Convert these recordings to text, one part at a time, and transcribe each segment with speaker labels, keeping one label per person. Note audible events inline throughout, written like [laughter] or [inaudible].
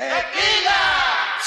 Speaker 1: Hey.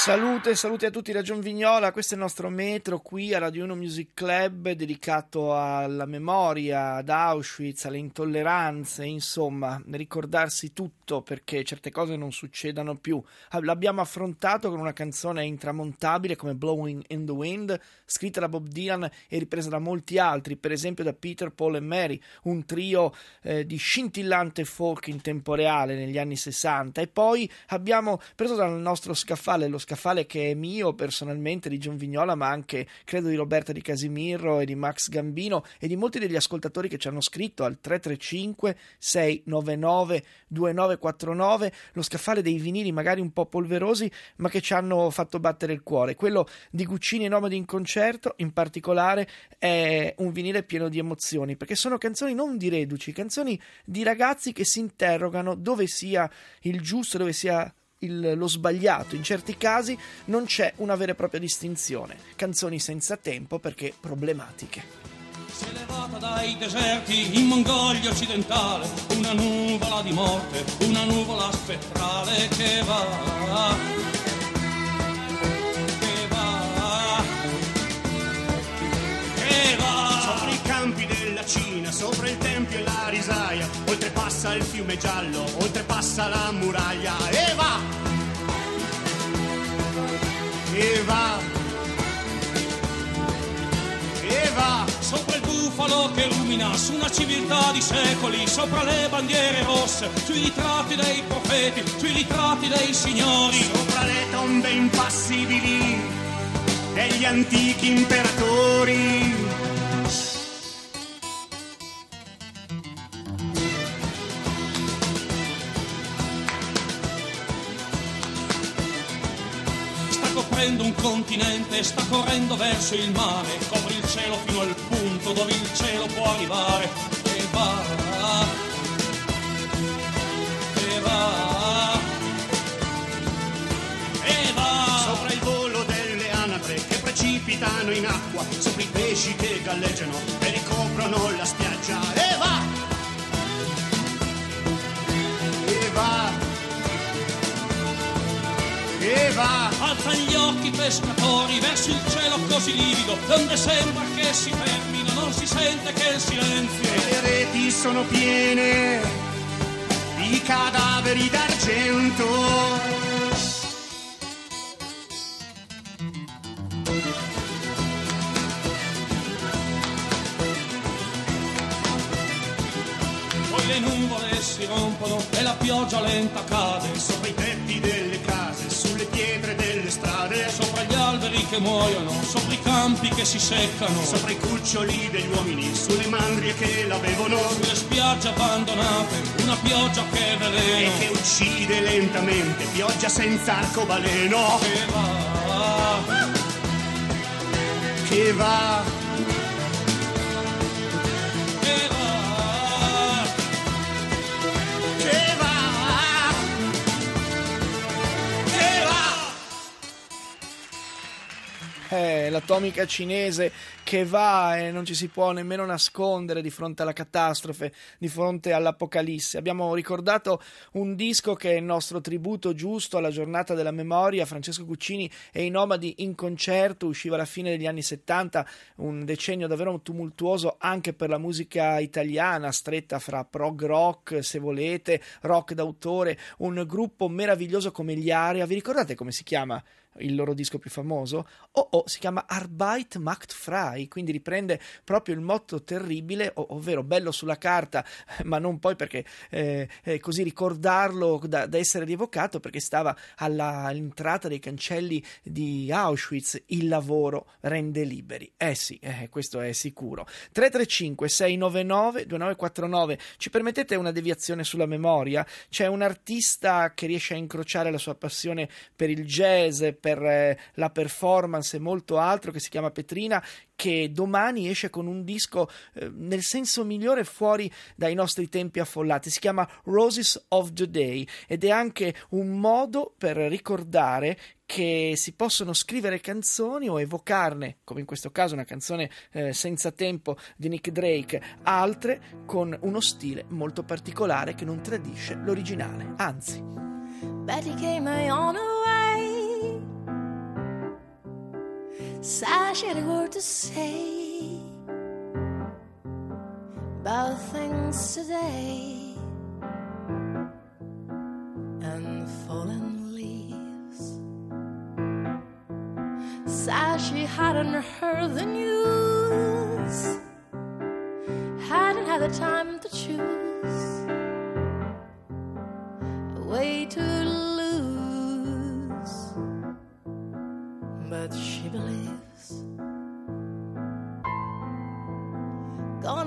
Speaker 1: Salute, salute a tutti da John Vignola, questo è il nostro metro qui a Radio 1 Music Club dedicato alla memoria, ad Auschwitz, alle intolleranze, insomma, ricordarsi tutto perché certe cose non succedano più. L'abbiamo affrontato con una canzone intramontabile come Blowing in the Wind, scritta da Bob Dylan e ripresa da molti altri, per esempio da Peter, Paul e Mary, un trio eh, di scintillante folk in tempo reale negli anni 60 e poi abbiamo preso dal nostro scaffale lo scaffale scaffale che è mio personalmente di John Vignola, ma anche credo di Roberta Di Casimirro e di Max Gambino e di molti degli ascoltatori che ci hanno scritto al 335 699 2949, lo scaffale dei vinili magari un po' polverosi, ma che ci hanno fatto battere il cuore. Quello di Guccini e Nomadi in concerto, in particolare, è un vinile pieno di emozioni, perché sono canzoni non di reduci, canzoni di ragazzi che si interrogano dove sia il giusto, dove sia il, lo sbagliato. In certi casi non c'è una vera e propria distinzione. Canzoni senza tempo perché problematiche.
Speaker 2: Si è levata dai deserti in Mongolia occidentale una nuvola di morte, una nuvola spettrale che va sopra il tempio e la risaia, oltrepassa il fiume giallo, oltrepassa la muraglia e va! E va! E va! Sopra il bufalo che illumina su una civiltà di secoli, sopra le bandiere rosse, sui ritratti dei profeti, sui ritratti dei signori, sopra le tombe impassibili degli antichi imperatori continente, sta correndo verso il mare, copre il cielo fino al punto dove il cielo può arrivare e va, e va, e va. Sopra il volo delle anatre che precipitano in acqua, occhi pescatori verso il cielo così livido, donde sembra che si fermino, non si sente che il silenzio. E le reti sono piene di cadaveri d'argento. le nuvole si rompono e la pioggia lenta cade sopra i tetti delle strade, sopra gli alberi che muoiono, sopra i campi che si seccano, sopra i cuccioli degli uomini, sulle mandrie che la bevono, sulle spiagge abbandonate, una pioggia che veleno. E che uccide lentamente, pioggia senza arcobaleno. Che va, che va
Speaker 1: Eh, l'atomica cinese che va e non ci si può nemmeno nascondere di fronte alla catastrofe, di fronte all'apocalisse. Abbiamo ricordato un disco che è il nostro tributo giusto alla giornata della memoria. Francesco Guccini e i Nomadi in concerto usciva alla fine degli anni 70, un decennio davvero tumultuoso anche per la musica italiana, stretta fra prog rock, se volete, rock d'autore, un gruppo meraviglioso come gli Aria. Vi ricordate come si chiama? Il loro disco più famoso, o oh, oh, si chiama Arbeit macht frei, quindi riprende proprio il motto terribile, ovvero bello sulla carta, [laughs] ma non poi perché eh, eh, così ricordarlo da, da, essere rievocato, perché stava alla, all'entrata dei cancelli di Auschwitz, il lavoro rende liberi. Eh sì, eh, questo è sicuro. 335 699 2949, ci permettete una deviazione sulla memoria? C'è un artista che riesce a incrociare la sua passione per il jazz, per eh, la performance e molto altro che si chiama Petrina che domani esce con un disco eh, nel senso migliore fuori dai nostri tempi affollati. Si chiama Roses of the Day ed è anche un modo per ricordare che si possono scrivere canzoni o evocarne, come in questo caso una canzone eh, senza tempo di Nick Drake, altre con uno stile molto particolare che non tradisce l'originale, anzi. Betty came
Speaker 3: Sash had a word to say about things today. And the fallen leaves. Sashi hadn't heard the news, hadn't had the time to choose. A way to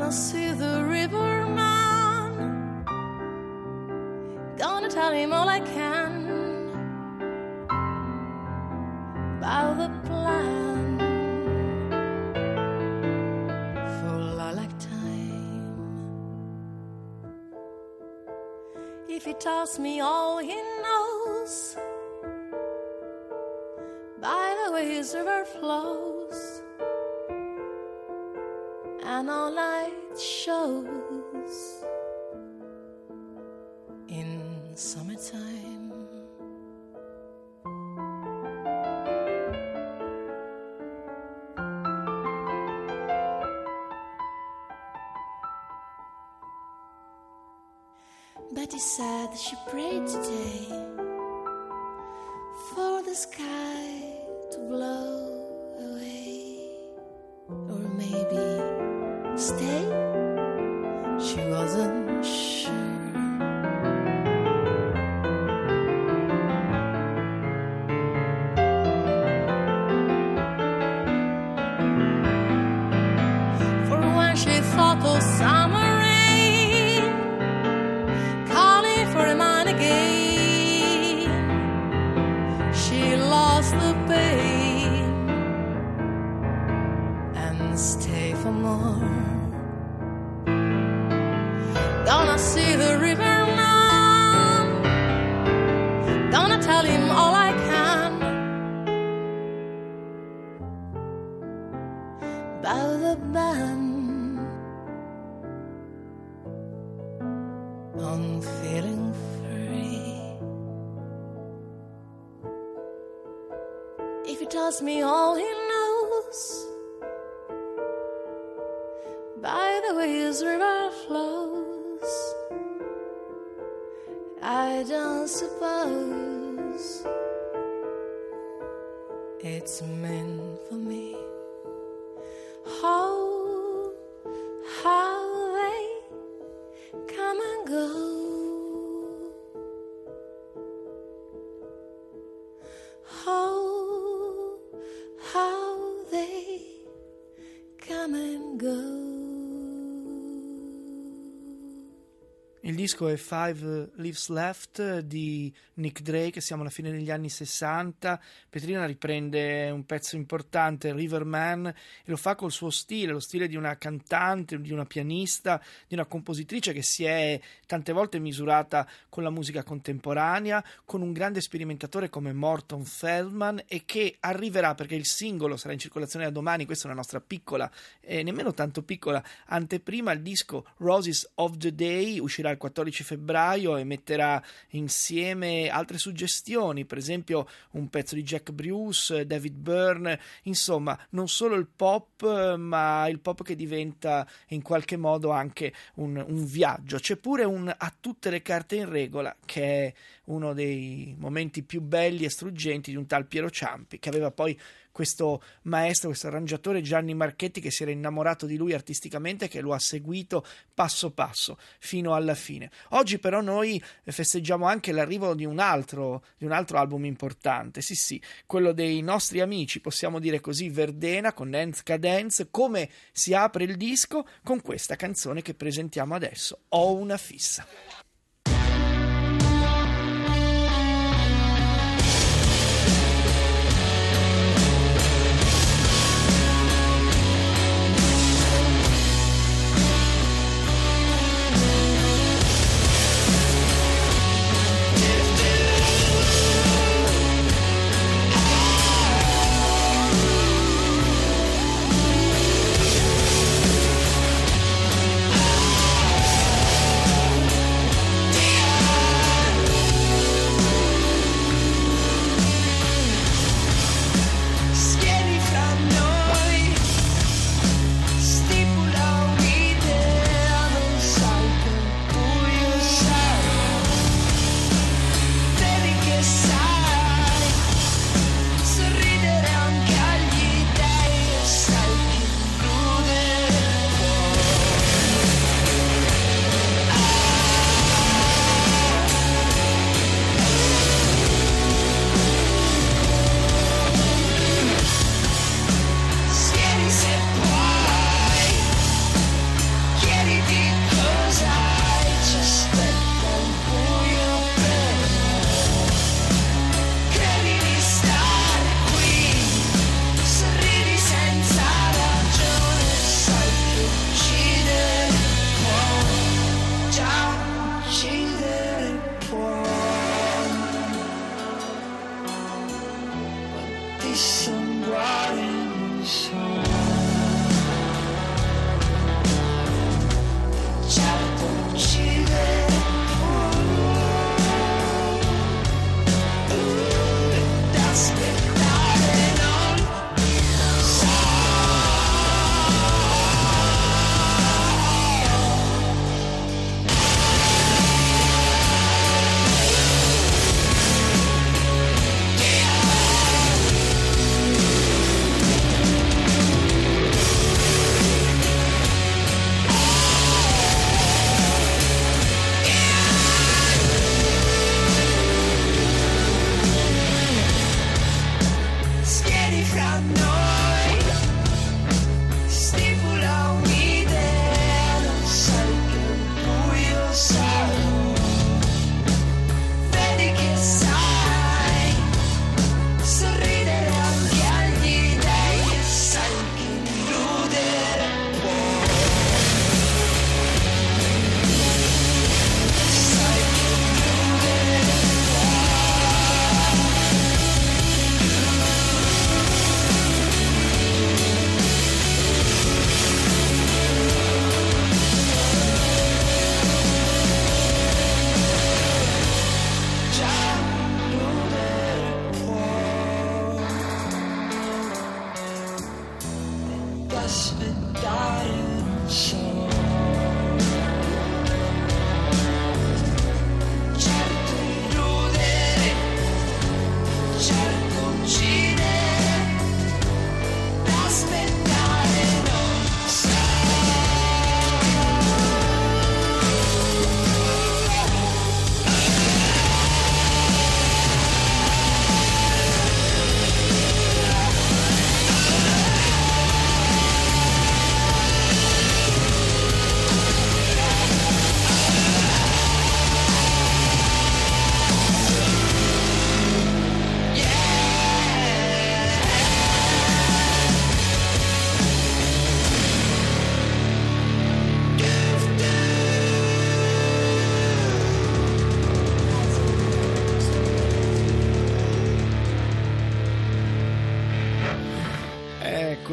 Speaker 3: Gonna see the riverman. Gonna tell him all I can about the plan for lilac time. If he tells me all he knows by the way his river flows and all light shows in summertime. Betty said she prayed today wasn't sure. For when she thought of summer rain calling for a man again, she lost the pain and stay for more. See the river now. Gonna tell him all I can about the band. I'm feeling free. If he tells me all he knows by the way his river flows, I don't suppose it's meant for me. How, how they come and go. How, how they come and go.
Speaker 1: Il disco è Five Leaves Left di Nick Drake, siamo alla fine degli anni 60. Petrina riprende un pezzo importante, Riverman, e lo fa col suo stile, lo stile di una cantante, di una pianista, di una compositrice che si è tante volte misurata con la musica contemporanea, con un grande sperimentatore come Morton Feldman e che arriverà perché il singolo sarà in circolazione da domani, questa è una nostra piccola e nemmeno tanto piccola anteprima, il disco Roses of the Day uscirà il 14 febbraio e metterà insieme altre suggestioni, per esempio un pezzo di Jack Bruce, David Byrne, insomma, non solo il pop, ma il pop che diventa in qualche modo anche un, un viaggio. C'è pure un a tutte le carte in regola, che è uno dei momenti più belli e struggenti di un tal Piero Ciampi, che aveva poi questo maestro, questo arrangiatore Gianni Marchetti che si era innamorato di lui artisticamente che lo ha seguito passo passo fino alla fine. Oggi però noi festeggiamo anche l'arrivo di un altro, di un altro album importante, sì sì, quello dei nostri amici, possiamo dire così, Verdena con Dance Cadence, come si apre il disco con questa canzone che presentiamo adesso, Ho una fissa.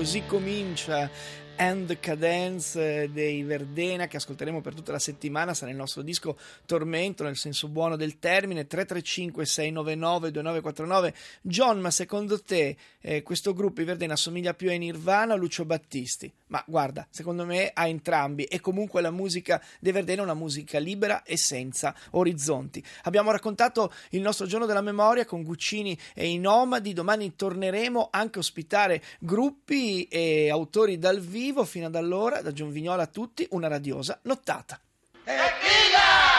Speaker 1: Così comincia And Cadence dei Verdena che ascolteremo per tutta la settimana sarà il nostro disco Tormento nel senso buono del termine 335 699 2949 John ma secondo te eh, questo gruppo i Verdena assomiglia più a Nirvana o Lucio Battisti? Ma guarda secondo me a entrambi e comunque la musica dei Verdena è una musica libera e senza orizzonti abbiamo raccontato il nostro giorno della memoria con Guccini e i Nomadi domani torneremo anche a ospitare gruppi e autori dal vivo fino ad allora, da Gion Vignola a tutti, una radiosa nottata.
Speaker 4: Evviva!